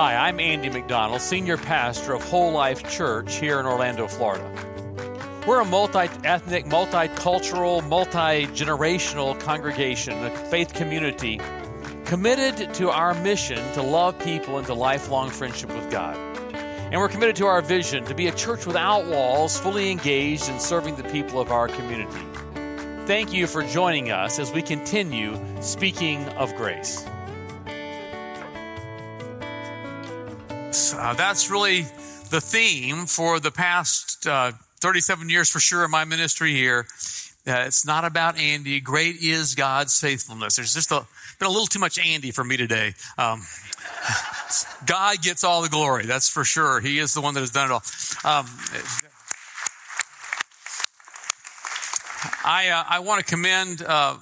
Hi, I'm Andy McDonald, Senior Pastor of Whole Life Church here in Orlando, Florida. We're a multi ethnic, multicultural, multi generational congregation, a faith community committed to our mission to love people into lifelong friendship with God. And we're committed to our vision to be a church without walls, fully engaged in serving the people of our community. Thank you for joining us as we continue speaking of grace. Uh, that's really the theme for the past uh, 37 years for sure in my ministry here. Uh, it's not about Andy. Great is God's faithfulness. There's just a, been a little too much Andy for me today. Um, God gets all the glory. That's for sure. He is the one that has done it all. Um, I, uh, I want to commend uh,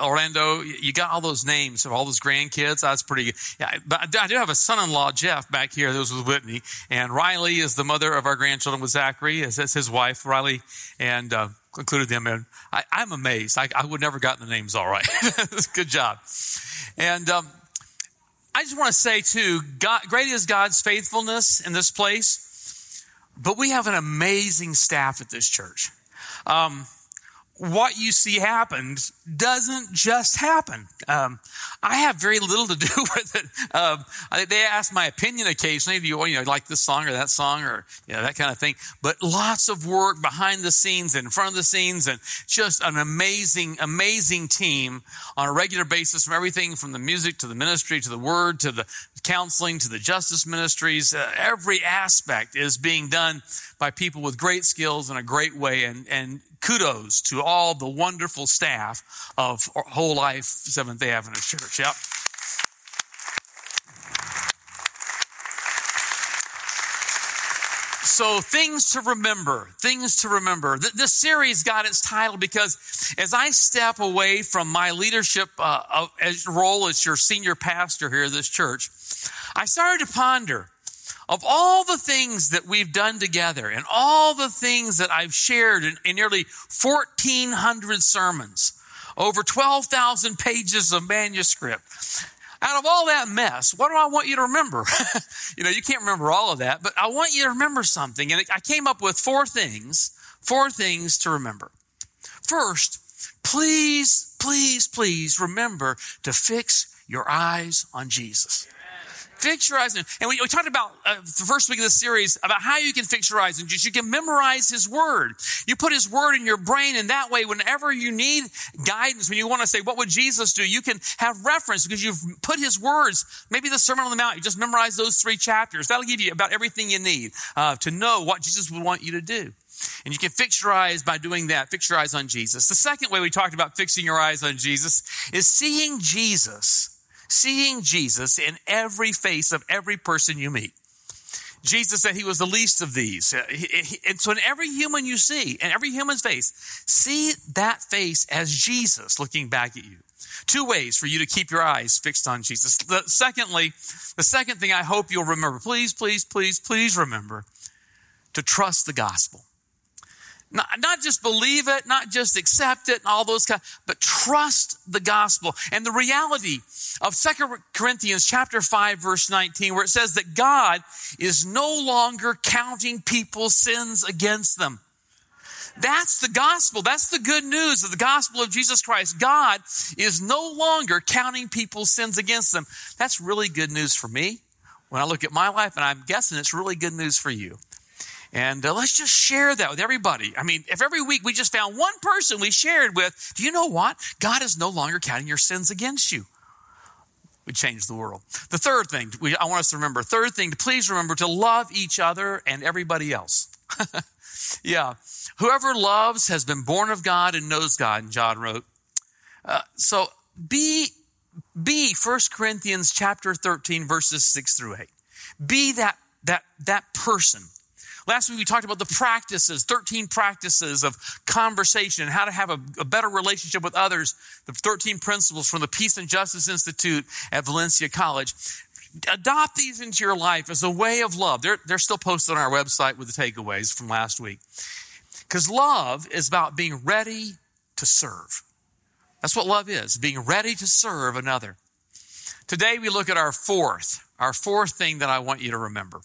Orlando, you got all those names of all those grandkids. That's pretty good. Yeah, but I do have a son-in-law, Jeff, back here. That was with Whitney, and Riley is the mother of our grandchildren with Zachary. That's his wife, Riley, and uh, included them in. I, am amazed. I, I, would never gotten the names all right. good job. And um, I just want to say too, God, great is God's faithfulness in this place, but we have an amazing staff at this church. Um, what you see happened doesn't just happen. Um, I have very little to do with it. Um, they ask my opinion occasionally. Do you, you know, like this song or that song or you know, that kind of thing? But lots of work behind the scenes, and in front of the scenes, and just an amazing, amazing team on a regular basis from everything from the music to the ministry to the word to the counseling to the justice ministries. Uh, every aspect is being done by people with great skills in a great way. And, and kudos to all the wonderful staff of Whole Life Seventh day Adventist Church. Yep. So, things to remember, things to remember. This series got its title because as I step away from my leadership uh, role as your senior pastor here at this church, I started to ponder of all the things that we've done together and all the things that I've shared in, in nearly 1,400 sermons, over 12,000 pages of manuscript, out of all that mess, what do I want you to remember? you know, you can't remember all of that, but I want you to remember something. And I came up with four things, four things to remember. First, please, please, please remember to fix your eyes on Jesus. Fix your eyes. And we, we talked about uh, the first week of this series about how you can fix your eyes and just you can memorize His Word. You put His Word in your brain, and that way, whenever you need guidance, when you want to say, "What would Jesus do?" you can have reference because you've put His words. Maybe the Sermon on the Mount. You just memorize those three chapters. That'll give you about everything you need uh, to know what Jesus would want you to do. And you can fix your eyes by doing that. Fix your eyes on Jesus. The second way we talked about fixing your eyes on Jesus is seeing Jesus seeing Jesus in every face of every person you meet. Jesus said he was the least of these. Uh, and so in every human you see, in every human's face, see that face as Jesus looking back at you. Two ways for you to keep your eyes fixed on Jesus. The, secondly, the second thing I hope you'll remember, please, please, please, please remember to trust the gospel. Not, not just believe it, not just accept it, and all those kind, but trust the gospel. And the reality of Second Corinthians chapter 5, verse 19, where it says that God is no longer counting people's sins against them. That's the gospel. That's the good news of the gospel of Jesus Christ. God is no longer counting people's sins against them. That's really good news for me when I look at my life, and I'm guessing it's really good news for you. And uh, let's just share that with everybody. I mean, if every week we just found one person we shared with, do you know what? God is no longer counting your sins against you. We change the world. The third thing we, I want us to remember, third thing please remember to love each other and everybody else. yeah. Whoever loves has been born of God and knows God, and John wrote. Uh, so be, be 1 Corinthians chapter 13, verses 6 through 8. Be that, that, that person Last week we talked about the practices, 13 practices of conversation, and how to have a, a, better relationship with others, the 13 principles from the Peace and Justice Institute at Valencia College. Adopt these into your life as a way of love. They're, they're still posted on our website with the takeaways from last week. Because love is about being ready to serve. That's what love is, being ready to serve another. Today we look at our fourth our fourth thing that I want you to remember.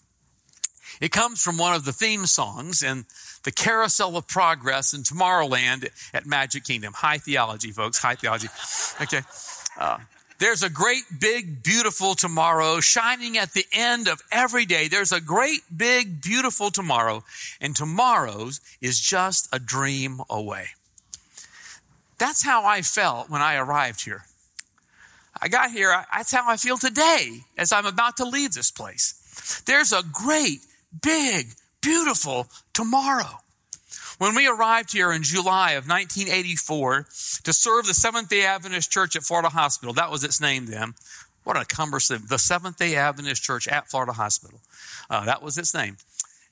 It comes from one of the theme songs in the Carousel of Progress in Tomorrowland at Magic Kingdom. High theology, folks. High theology. Okay. Uh, there's a great, big, beautiful tomorrow shining at the end of every day. There's a great, big, beautiful tomorrow, and tomorrow's is just a dream away. That's how I felt when I arrived here. I got here, that's how I feel today as I'm about to leave this place. There's a great, big, beautiful tomorrow. When we arrived here in July of 1984 to serve the Seventh day Adventist Church at Florida Hospital, that was its name then. What a cumbersome, the Seventh day Adventist Church at Florida Hospital. Uh, that was its name.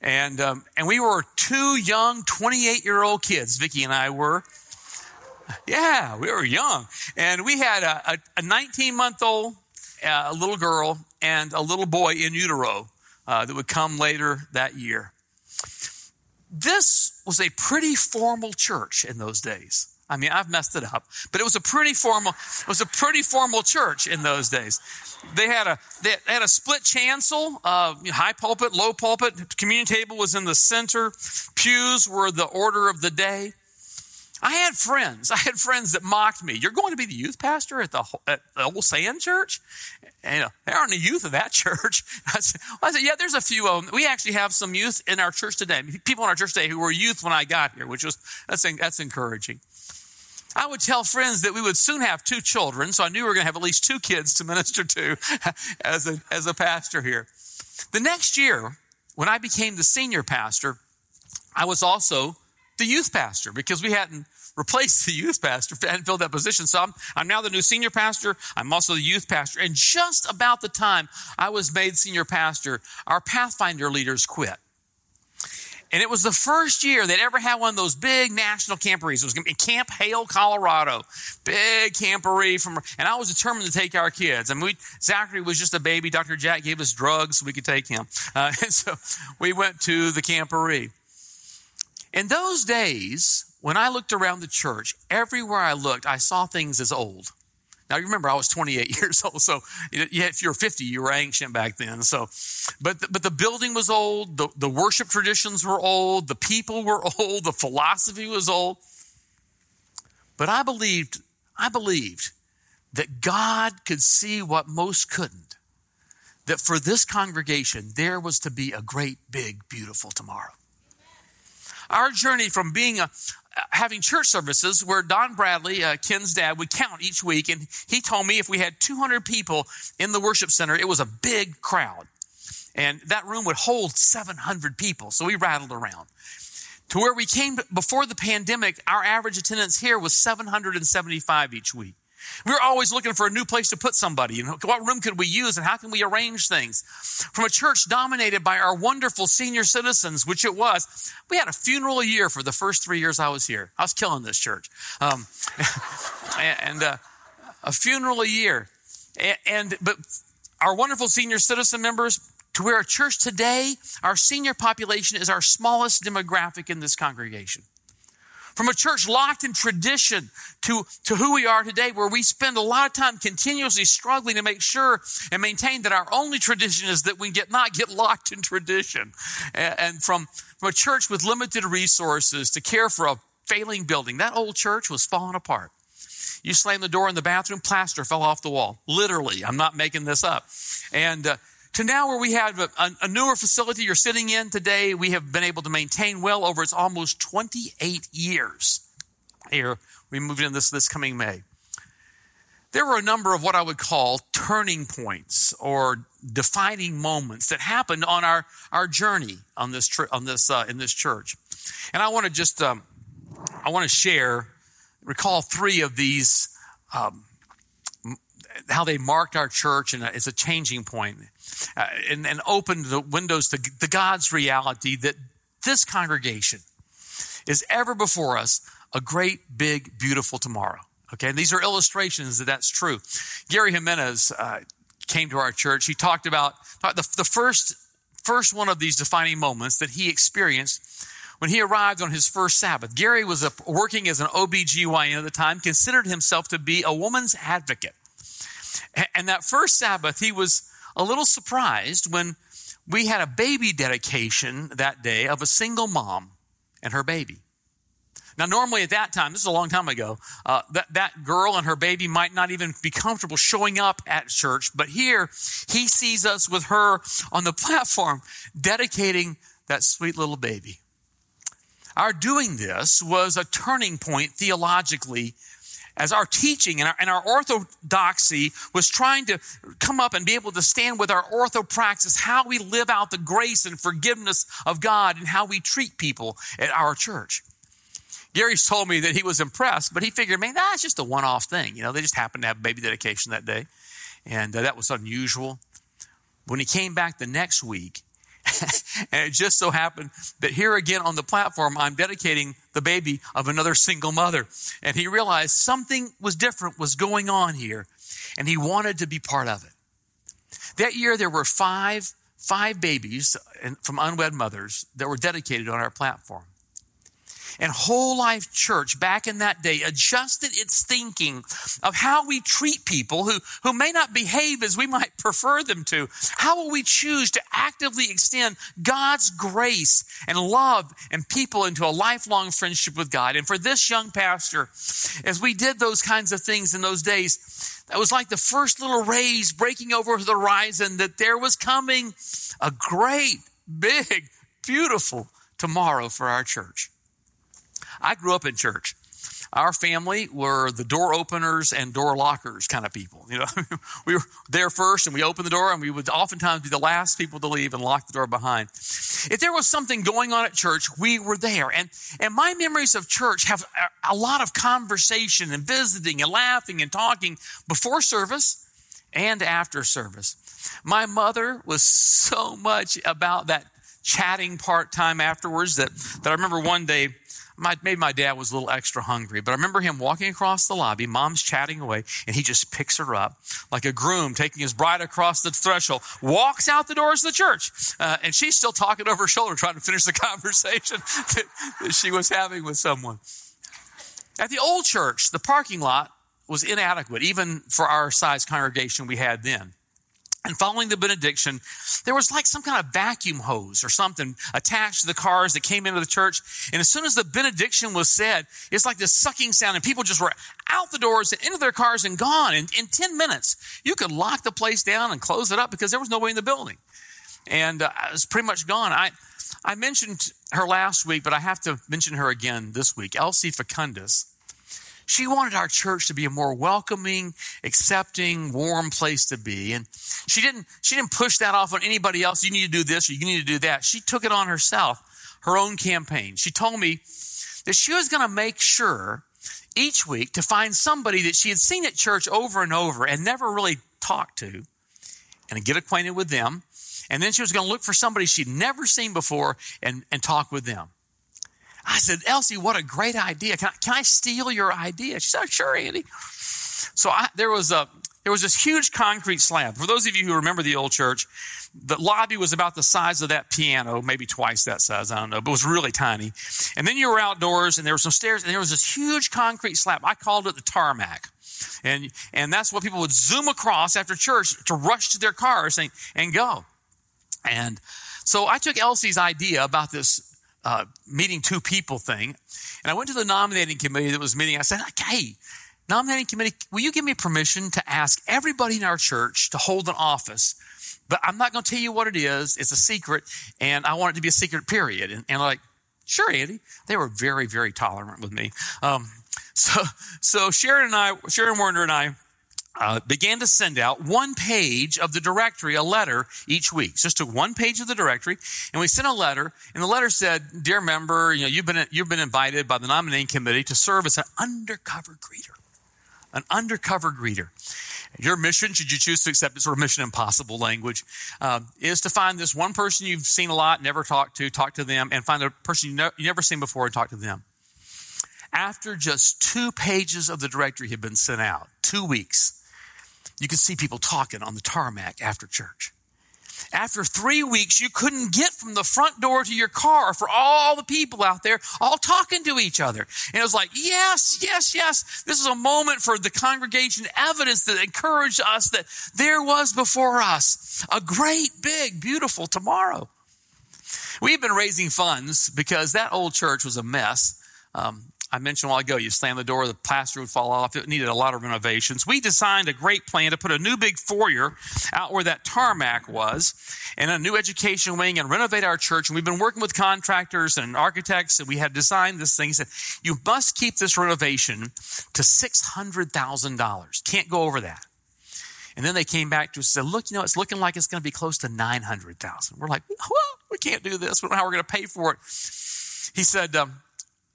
And, um, and we were two young 28 year old kids, Vicki and I were. Yeah, we were young. And we had a, a 19 month old, uh, a little girl, and a little boy in utero uh, that would come later that year. This was a pretty formal church in those days. I mean, I've messed it up, but it was a pretty formal, it was a pretty formal church in those days. They had a, they had a split chancel, uh, high pulpit, low pulpit. Communion table was in the center. Pews were the order of the day. I had friends. I had friends that mocked me. You're going to be the youth pastor at the, at the old sand church? And, you know, there aren't any youth of that church. I said, I said, yeah, there's a few of them. We actually have some youth in our church today. People in our church today who were youth when I got here, which was, that's, that's encouraging. I would tell friends that we would soon have two children, so I knew we were going to have at least two kids to minister to as a, as a pastor here. The next year, when I became the senior pastor, I was also the youth pastor because we hadn't replaced the youth pastor, hadn't filled that position. So I'm, I'm now the new senior pastor. I'm also the youth pastor. And just about the time I was made senior pastor, our Pathfinder leaders quit. And it was the first year they'd ever had one of those big national camporees. It was in Camp Hale, Colorado. Big camporee from, and I was determined to take our kids. And we, Zachary was just a baby. Dr. Jack gave us drugs so we could take him. Uh, and so we went to the camporee. In those days, when I looked around the church, everywhere I looked, I saw things as old. Now, you remember, I was 28 years old, so if you're 50, you were ancient back then. So, but the, but the building was old, the, the worship traditions were old, the people were old, the philosophy was old. But I believed, I believed that God could see what most couldn't. That for this congregation, there was to be a great, big, beautiful tomorrow. Our journey from being a, having church services where Don Bradley, uh, Ken's dad, would count each week. And he told me if we had 200 people in the worship center, it was a big crowd. And that room would hold 700 people. So we rattled around. To where we came before the pandemic, our average attendance here was 775 each week. We were always looking for a new place to put somebody and what room could we use and how can we arrange things. From a church dominated by our wonderful senior citizens, which it was, we had a funeral a year for the first three years I was here. I was killing this church. Um, and uh, a funeral a year. And, and, but our wonderful senior citizen members, to where our church today, our senior population is our smallest demographic in this congregation. From a church locked in tradition to, to who we are today, where we spend a lot of time continuously struggling to make sure and maintain that our only tradition is that we get not get locked in tradition. And, and from, from a church with limited resources to care for a failing building, that old church was falling apart. You slammed the door in the bathroom, plaster fell off the wall. Literally, I'm not making this up. And uh, to now where we have a, a, newer facility you're sitting in today, we have been able to maintain well over its almost 28 years. Here, we moved in this, this coming May. There were a number of what I would call turning points or defining moments that happened on our, our journey on this, tri- on this, uh, in this church. And I want to just, um, I want to share, recall three of these, um, how they marked our church and it's a changing point uh, and, and opened the windows to the God's reality that this congregation is ever before us a great, big, beautiful tomorrow. Okay, and these are illustrations that that's true. Gary Jimenez uh, came to our church. He talked about the, the first first one of these defining moments that he experienced when he arrived on his first Sabbath. Gary was a, working as an OBGYN at the time, considered himself to be a woman's advocate. And that first Sabbath, he was a little surprised when we had a baby dedication that day of a single mom and her baby. Now, normally at that time, this is a long time ago, uh, that, that girl and her baby might not even be comfortable showing up at church. But here, he sees us with her on the platform dedicating that sweet little baby. Our doing this was a turning point theologically as our teaching and our, and our, orthodoxy was trying to come up and be able to stand with our orthopraxis, how we live out the grace and forgiveness of God and how we treat people at our church. Gary's told me that he was impressed, but he figured, man, that's just a one off thing. You know, they just happened to have baby dedication that day. And uh, that was unusual. When he came back the next week, and it just so happened that here again on the platform, I'm dedicating the baby of another single mother. And he realized something was different was going on here, and he wanted to be part of it. That year, there were five, five babies from unwed mothers that were dedicated on our platform. And Whole Life Church back in that day adjusted its thinking of how we treat people who, who may not behave as we might prefer them to. How will we choose to actively extend God's grace and love and people into a lifelong friendship with God? And for this young pastor, as we did those kinds of things in those days, that was like the first little rays breaking over the horizon that there was coming a great, big, beautiful tomorrow for our church. I grew up in church. Our family were the door openers and door lockers kind of people. You know, we were there first and we opened the door and we would oftentimes be the last people to leave and lock the door behind. If there was something going on at church, we were there. And, and my memories of church have a lot of conversation and visiting and laughing and talking before service and after service. My mother was so much about that chatting part time afterwards that, that I remember one day my, maybe my dad was a little extra hungry, but I remember him walking across the lobby, mom's chatting away, and he just picks her up like a groom taking his bride across the threshold, walks out the doors of the church, uh, and she's still talking over her shoulder, trying to finish the conversation that, that she was having with someone. At the old church, the parking lot was inadequate, even for our size congregation we had then. And following the benediction, there was like some kind of vacuum hose or something attached to the cars that came into the church. And as soon as the benediction was said, it's like this sucking sound, and people just were out the doors and into their cars and gone. In, in 10 minutes, you could lock the place down and close it up because there was nobody in the building. And uh, it was pretty much gone. I, I mentioned her last week, but I have to mention her again this week. Elsie Facundus she wanted our church to be a more welcoming, accepting, warm place to be. And she didn't, she didn't push that off on anybody else. You need to do this or you need to do that. She took it on herself, her own campaign. She told me that she was going to make sure each week to find somebody that she had seen at church over and over and never really talked to and get acquainted with them. And then she was going to look for somebody she'd never seen before and, and talk with them. I said, Elsie, what a great idea. Can I, can I steal your idea? She said, oh, sure, Andy. So I, there was a, there was this huge concrete slab. For those of you who remember the old church, the lobby was about the size of that piano, maybe twice that size, I don't know, but it was really tiny. And then you were outdoors and there were some stairs and there was this huge concrete slab. I called it the tarmac. And, and that's what people would zoom across after church to rush to their cars and, and go. And so I took Elsie's idea about this uh, meeting two people thing. And I went to the nominating committee that was meeting. I said, hey, nominating committee, will you give me permission to ask everybody in our church to hold an office? But I'm not going to tell you what it is. It's a secret, and I want it to be a secret, period. And, and like, sure, Andy. They were very, very tolerant with me. Um, so, so Sharon and I, Sharon Warner and I, uh, began to send out one page of the directory, a letter each week. Just took one page of the directory, and we sent a letter. And the letter said, "Dear member, you know you've been you've been invited by the nominating committee to serve as an undercover greeter, an undercover greeter. Your mission, should you choose to accept it, sort of mission impossible language, uh, is to find this one person you've seen a lot, never talked to, talk to them, and find a person you, you never seen before and talk to them." After just two pages of the directory had been sent out, two weeks you could see people talking on the tarmac after church. after three weeks, you couldn't get from the front door to your car for all the people out there all talking to each other. And it was like, yes, yes, yes. This is a moment for the congregation evidence that encouraged us that there was before us a great, big, beautiful tomorrow. We've been raising funds because that old church was a mess. Um, I mentioned a while ago, you slam the door, the plaster would fall off. It needed a lot of renovations. We designed a great plan to put a new big foyer out where that tarmac was and a new education wing and renovate our church. And we've been working with contractors and architects and we had designed this thing. He said, you must keep this renovation to $600,000. Can't go over that. And then they came back to us and said, look, you know, it's looking like it's going to be close to 900,000. We're like, well, we can't do this. We don't know how we're going to pay for it. He said, um,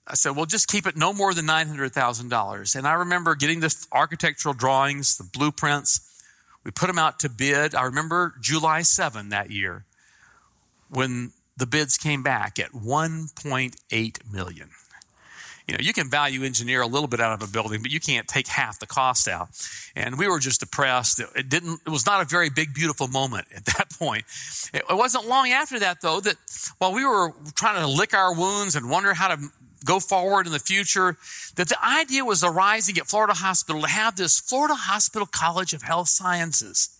I said, well, just keep it no more than $900,000. And I remember getting the architectural drawings, the blueprints. We put them out to bid. I remember July 7 that year when the bids came back at 1.8 million. You know, you can value engineer a little bit out of a building, but you can't take half the cost out. And we were just depressed. It didn't, it was not a very big, beautiful moment at that point. It wasn't long after that, though, that while we were trying to lick our wounds and wonder how to go forward in the future, that the idea was arising at Florida Hospital to have this Florida Hospital College of Health Sciences.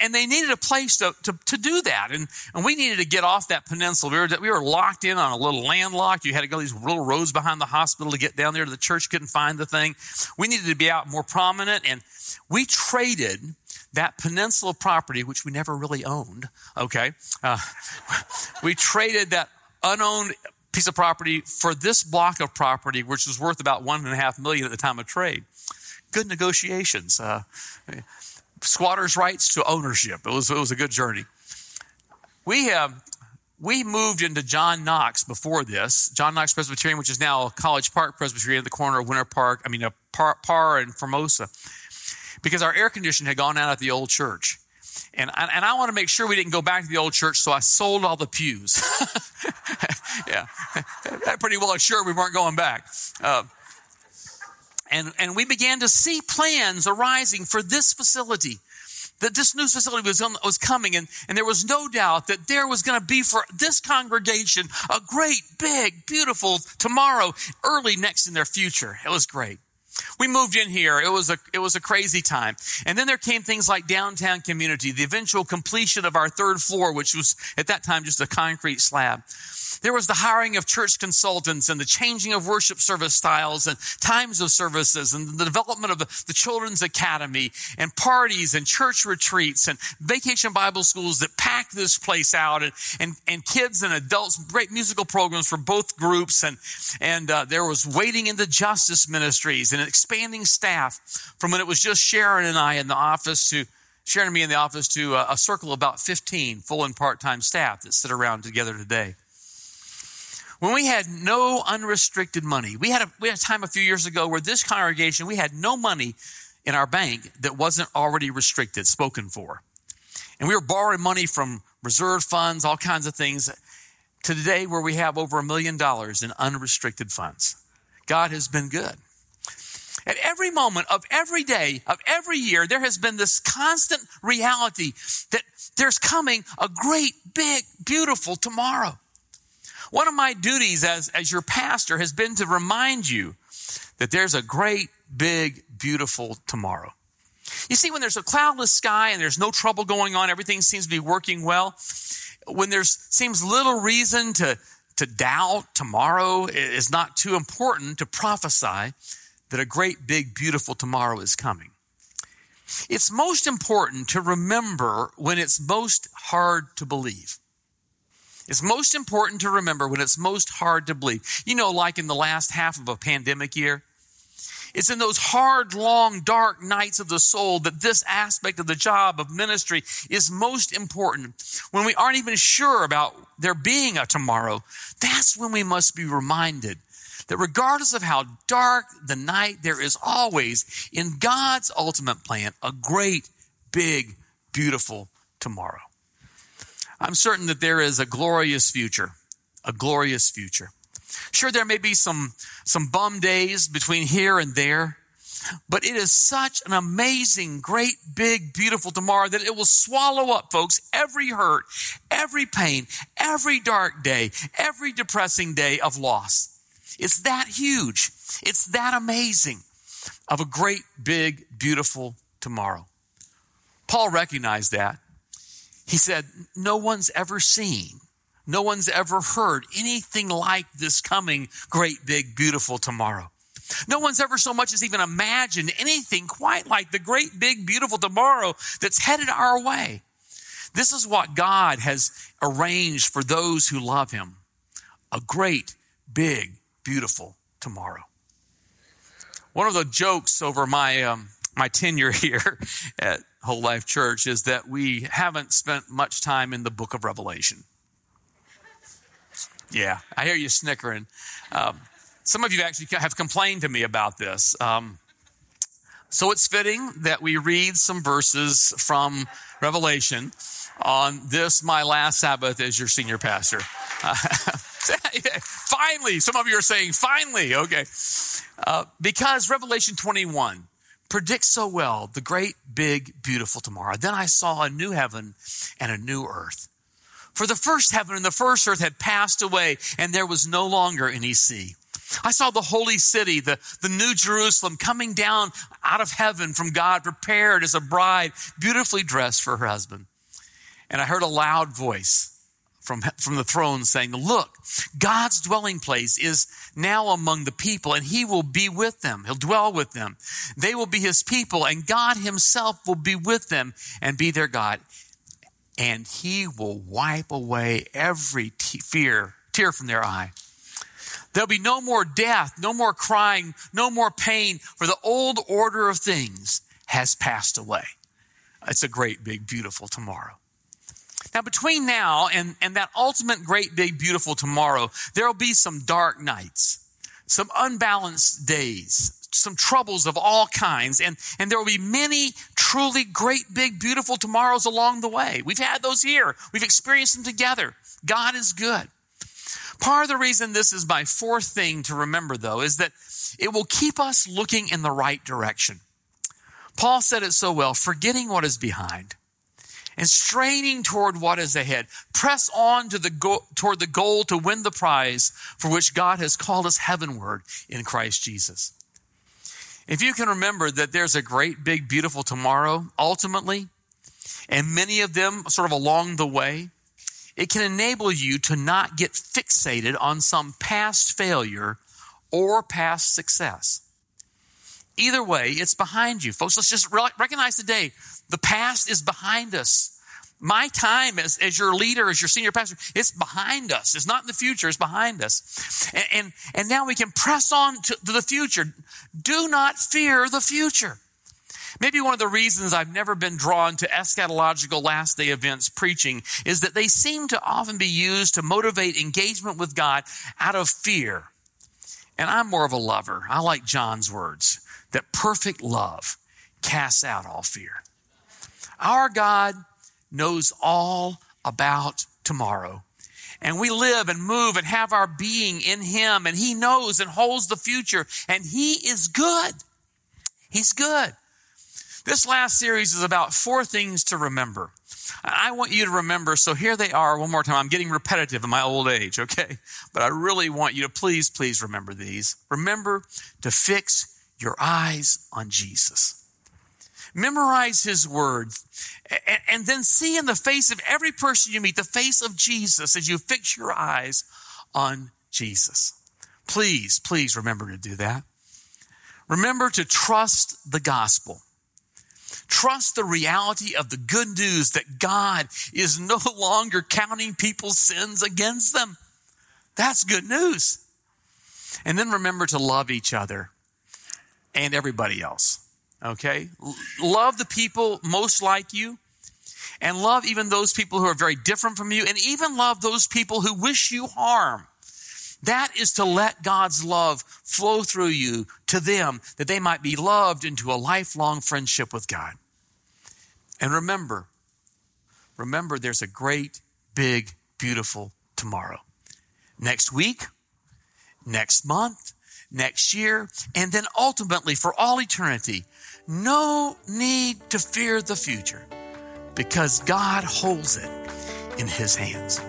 And, they needed a place to, to, to, do that. And, and we needed to get off that peninsula. We were, we were locked in on a little landlocked. You had to go these little roads behind the hospital to get down there. The church couldn't find the thing. We needed to be out more prominent. And we traded that peninsula property, which we never really owned, okay? Uh, we traded that unowned piece of property for this block of property, which was worth about one and a half million at the time of trade. Good negotiations. Uh, squatters' rights to ownership. It was, it was a good journey. We have we moved into John Knox before this, John Knox Presbyterian, which is now College Park Presbyterian at the corner of Winter Park, I mean, a Par, Par and Formosa, because our air conditioning had gone out at the old church. And, and I want to make sure we didn't go back to the old church, so I sold all the pews. yeah, that pretty well assured we weren't going back. Uh, and, and we began to see plans arising for this facility that this new facility was, was coming and, and there was no doubt that there was going to be for this congregation a great big beautiful tomorrow early next in their future it was great we moved in here. It was a, it was a crazy time. And then there came things like downtown community, the eventual completion of our third floor, which was at that time just a concrete slab. There was the hiring of church consultants and the changing of worship service styles and times of services and the development of the, the children's academy and parties and church retreats and vacation Bible schools that packed this place out and, and, and kids and adults, great musical programs for both groups. And, and uh, there was waiting in the justice ministries and expanding staff from when it was just Sharon and I in the office to Sharon and me in the office to a, a circle of about 15 full and part-time staff that sit around together today when we had no unrestricted money. We had a, we had a time a few years ago where this congregation, we had no money in our bank that wasn't already restricted, spoken for. And we were borrowing money from reserve funds, all kinds of things, to today where we have over a million dollars in unrestricted funds. God has been good. At every moment of every day of every year, there has been this constant reality that there's coming a great, big, beautiful tomorrow. One of my duties as, as your pastor has been to remind you that there's a great, big, beautiful tomorrow. You see, when there's a cloudless sky and there's no trouble going on, everything seems to be working well. When there seems little reason to, to doubt tomorrow is not too important to prophesy that a great, big, beautiful tomorrow is coming. It's most important to remember when it's most hard to believe. It's most important to remember when it's most hard to believe. You know, like in the last half of a pandemic year, it's in those hard, long, dark nights of the soul that this aspect of the job of ministry is most important. When we aren't even sure about there being a tomorrow, that's when we must be reminded that regardless of how dark the night, there is always, in God's ultimate plan, a great, big, beautiful tomorrow. I'm certain that there is a glorious future, a glorious future. Sure, there may be some, some bum days between here and there, But it is such an amazing, great, big, beautiful tomorrow that it will swallow up, folks, every hurt, every pain, every dark day, every depressing day of loss. It's that huge. It's that amazing of a great, big, beautiful tomorrow. Paul recognized that. He said, No one's ever seen, no one's ever heard anything like this coming great, big, beautiful tomorrow. No one's ever so much as even imagined anything quite like the great, big, beautiful tomorrow that's headed our way. This is what God has arranged for those who love Him a great, big, beautiful tomorrow. One of the jokes over my, um, my tenure here at Whole Life Church is that we haven't spent much time in the book of Revelation. Yeah, I hear you snickering. Um, some of you actually have complained to me about this. Um, so it's fitting that we read some verses from Revelation on this, my last Sabbath as your senior pastor. Finally, some of you are saying, finally, okay. Uh, because Revelation 21 predicts so well the great, big, beautiful tomorrow. Then I saw a new heaven and a new earth. For the first heaven and the first earth had passed away, and there was no longer any sea. I saw the holy city, the, the new Jerusalem coming down out of heaven from God, prepared as a bride, beautifully dressed for her husband. And I heard a loud voice from, from the throne saying, Look, God's dwelling place is now among the people, and he will be with them. He'll dwell with them. They will be his people, and God himself will be with them and be their God. And he will wipe away every fear, tear from their eye. There'll be no more death, no more crying, no more pain, for the old order of things has passed away. It's a great, big, beautiful tomorrow. Now, between now and, and that ultimate great, big, beautiful tomorrow, there will be some dark nights, some unbalanced days, some troubles of all kinds, and, and there will be many truly great, big, beautiful tomorrows along the way. We've had those here. We've experienced them together. God is good. Part of the reason this is my fourth thing to remember, though, is that it will keep us looking in the right direction. Paul said it so well forgetting what is behind and straining toward what is ahead. Press on to the go- toward the goal to win the prize for which God has called us heavenward in Christ Jesus. If you can remember that there's a great, big, beautiful tomorrow, ultimately, and many of them sort of along the way, it can enable you to not get fixated on some past failure or past success. Either way, it's behind you. Folks, let's just recognize today the past is behind us. My time as, as your leader, as your senior pastor, it's behind us. It's not in the future, it's behind us. And, and, and now we can press on to, to the future. Do not fear the future. Maybe one of the reasons I've never been drawn to eschatological last day events preaching is that they seem to often be used to motivate engagement with God out of fear. And I'm more of a lover. I like John's words that perfect love casts out all fear. Our God knows all about tomorrow. And we live and move and have our being in Him, and He knows and holds the future, and He is good. He's good. This last series is about four things to remember. I want you to remember, so here they are one more time. I'm getting repetitive in my old age, okay? But I really want you to please, please remember these. Remember to fix your eyes on Jesus. Memorize his words and then see in the face of every person you meet the face of Jesus as you fix your eyes on Jesus. Please, please remember to do that. Remember to trust the gospel. Trust the reality of the good news that God is no longer counting people's sins against them. That's good news. And then remember to love each other and everybody else. Okay? Love the people most like you and love even those people who are very different from you and even love those people who wish you harm. That is to let God's love flow through you to them that they might be loved into a lifelong friendship with God. And remember, remember there's a great, big, beautiful tomorrow. Next week, next month, next year, and then ultimately for all eternity. No need to fear the future because God holds it in His hands.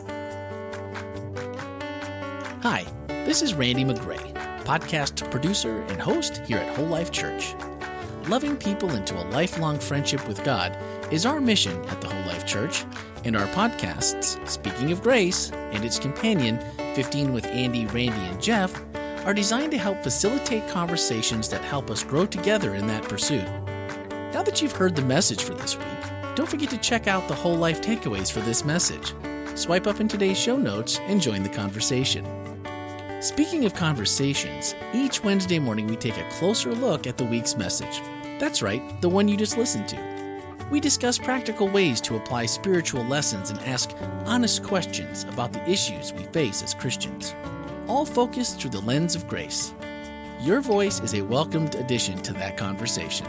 Hi, this is Randy McGray, podcast producer and host here at Whole Life Church. Loving people into a lifelong friendship with God is our mission at the Whole Life Church, and our podcasts, Speaking of Grace and its companion, 15 with Andy, Randy, and Jeff, are designed to help facilitate conversations that help us grow together in that pursuit. Now that you've heard the message for this week, don't forget to check out the whole life takeaways for this message. Swipe up in today's show notes and join the conversation. Speaking of conversations, each Wednesday morning we take a closer look at the week's message. That's right, the one you just listened to. We discuss practical ways to apply spiritual lessons and ask honest questions about the issues we face as Christians, all focused through the lens of grace. Your voice is a welcomed addition to that conversation.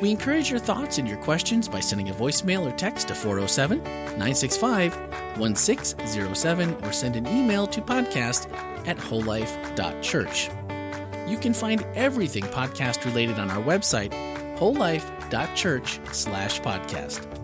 We encourage your thoughts and your questions by sending a voicemail or text to 407 965 1607 or send an email to podcast at wholelife.church. You can find everything podcast related on our website, wholelife.church slash podcast.